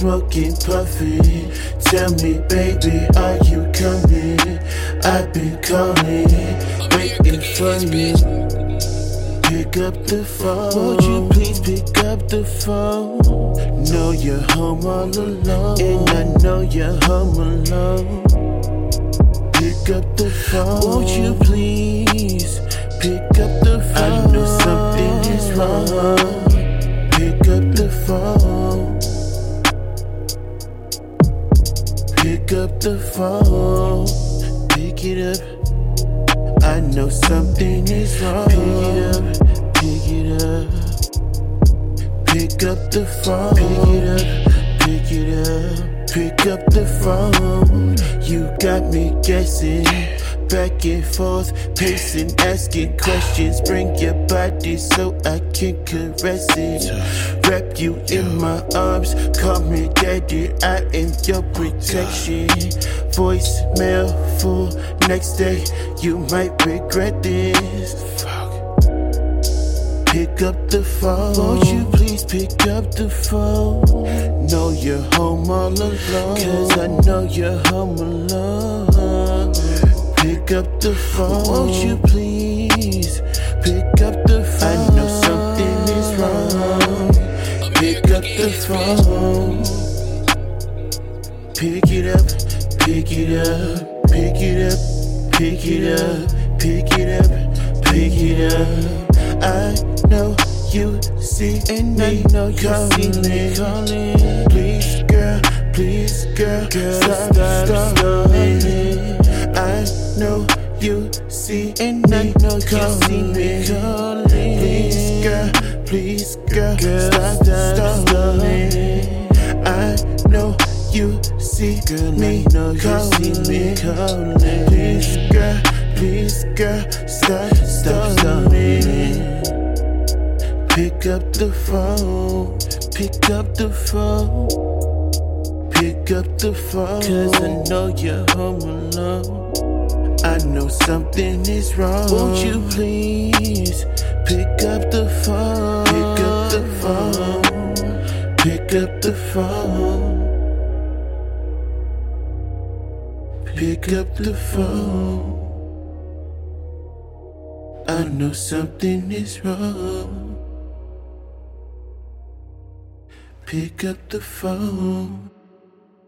been drinking something, smoking, puffing. Tell me, baby, are you coming? I've been calling, waiting for you. Pick up the phone. Won't you please pick up the phone? Know you're home all alone, and I know you're home alone. Pick up the phone. Won't you please pick up the phone? I know something is wrong. Pick up the phone. Pick up the phone. Pick it up. I know something is wrong. Pick it up. Pick it up. Pick up the phone. Pick it up. Pick it up. Pick up the phone. You got me guessing. Back and forth, pacing, asking questions. Bring your body so I can caress it. Wrap you in my arms, call me daddy. I am your protection. Voicemail full. Next day, you might regret this. Pick up the phone. Won't you oh. please pick up the phone? Know you're home all alone. Cause I know you're home alone. Pick up the phone. Won't you please pick up the phone? I know something is wrong. Pick up the phone. Pick it up, pick it up, pick it up, pick it up, pick it up, pick it up. I know you see and me, know you see me calling. You see and me, know you see me calling. Please, girl, please, girl, girl stop, stop stalling. I know you see girl, me, know you calling. see me calling. Please, girl, please, girl, stop, stop stop me. Pick up the phone, pick up the phone, pick up the phone. Cause I know you're home alone. I know something is wrong. Won't you please pick up the phone? Pick up the phone, pick up the phone. Pick up the phone. I know something is wrong. Pick up the phone.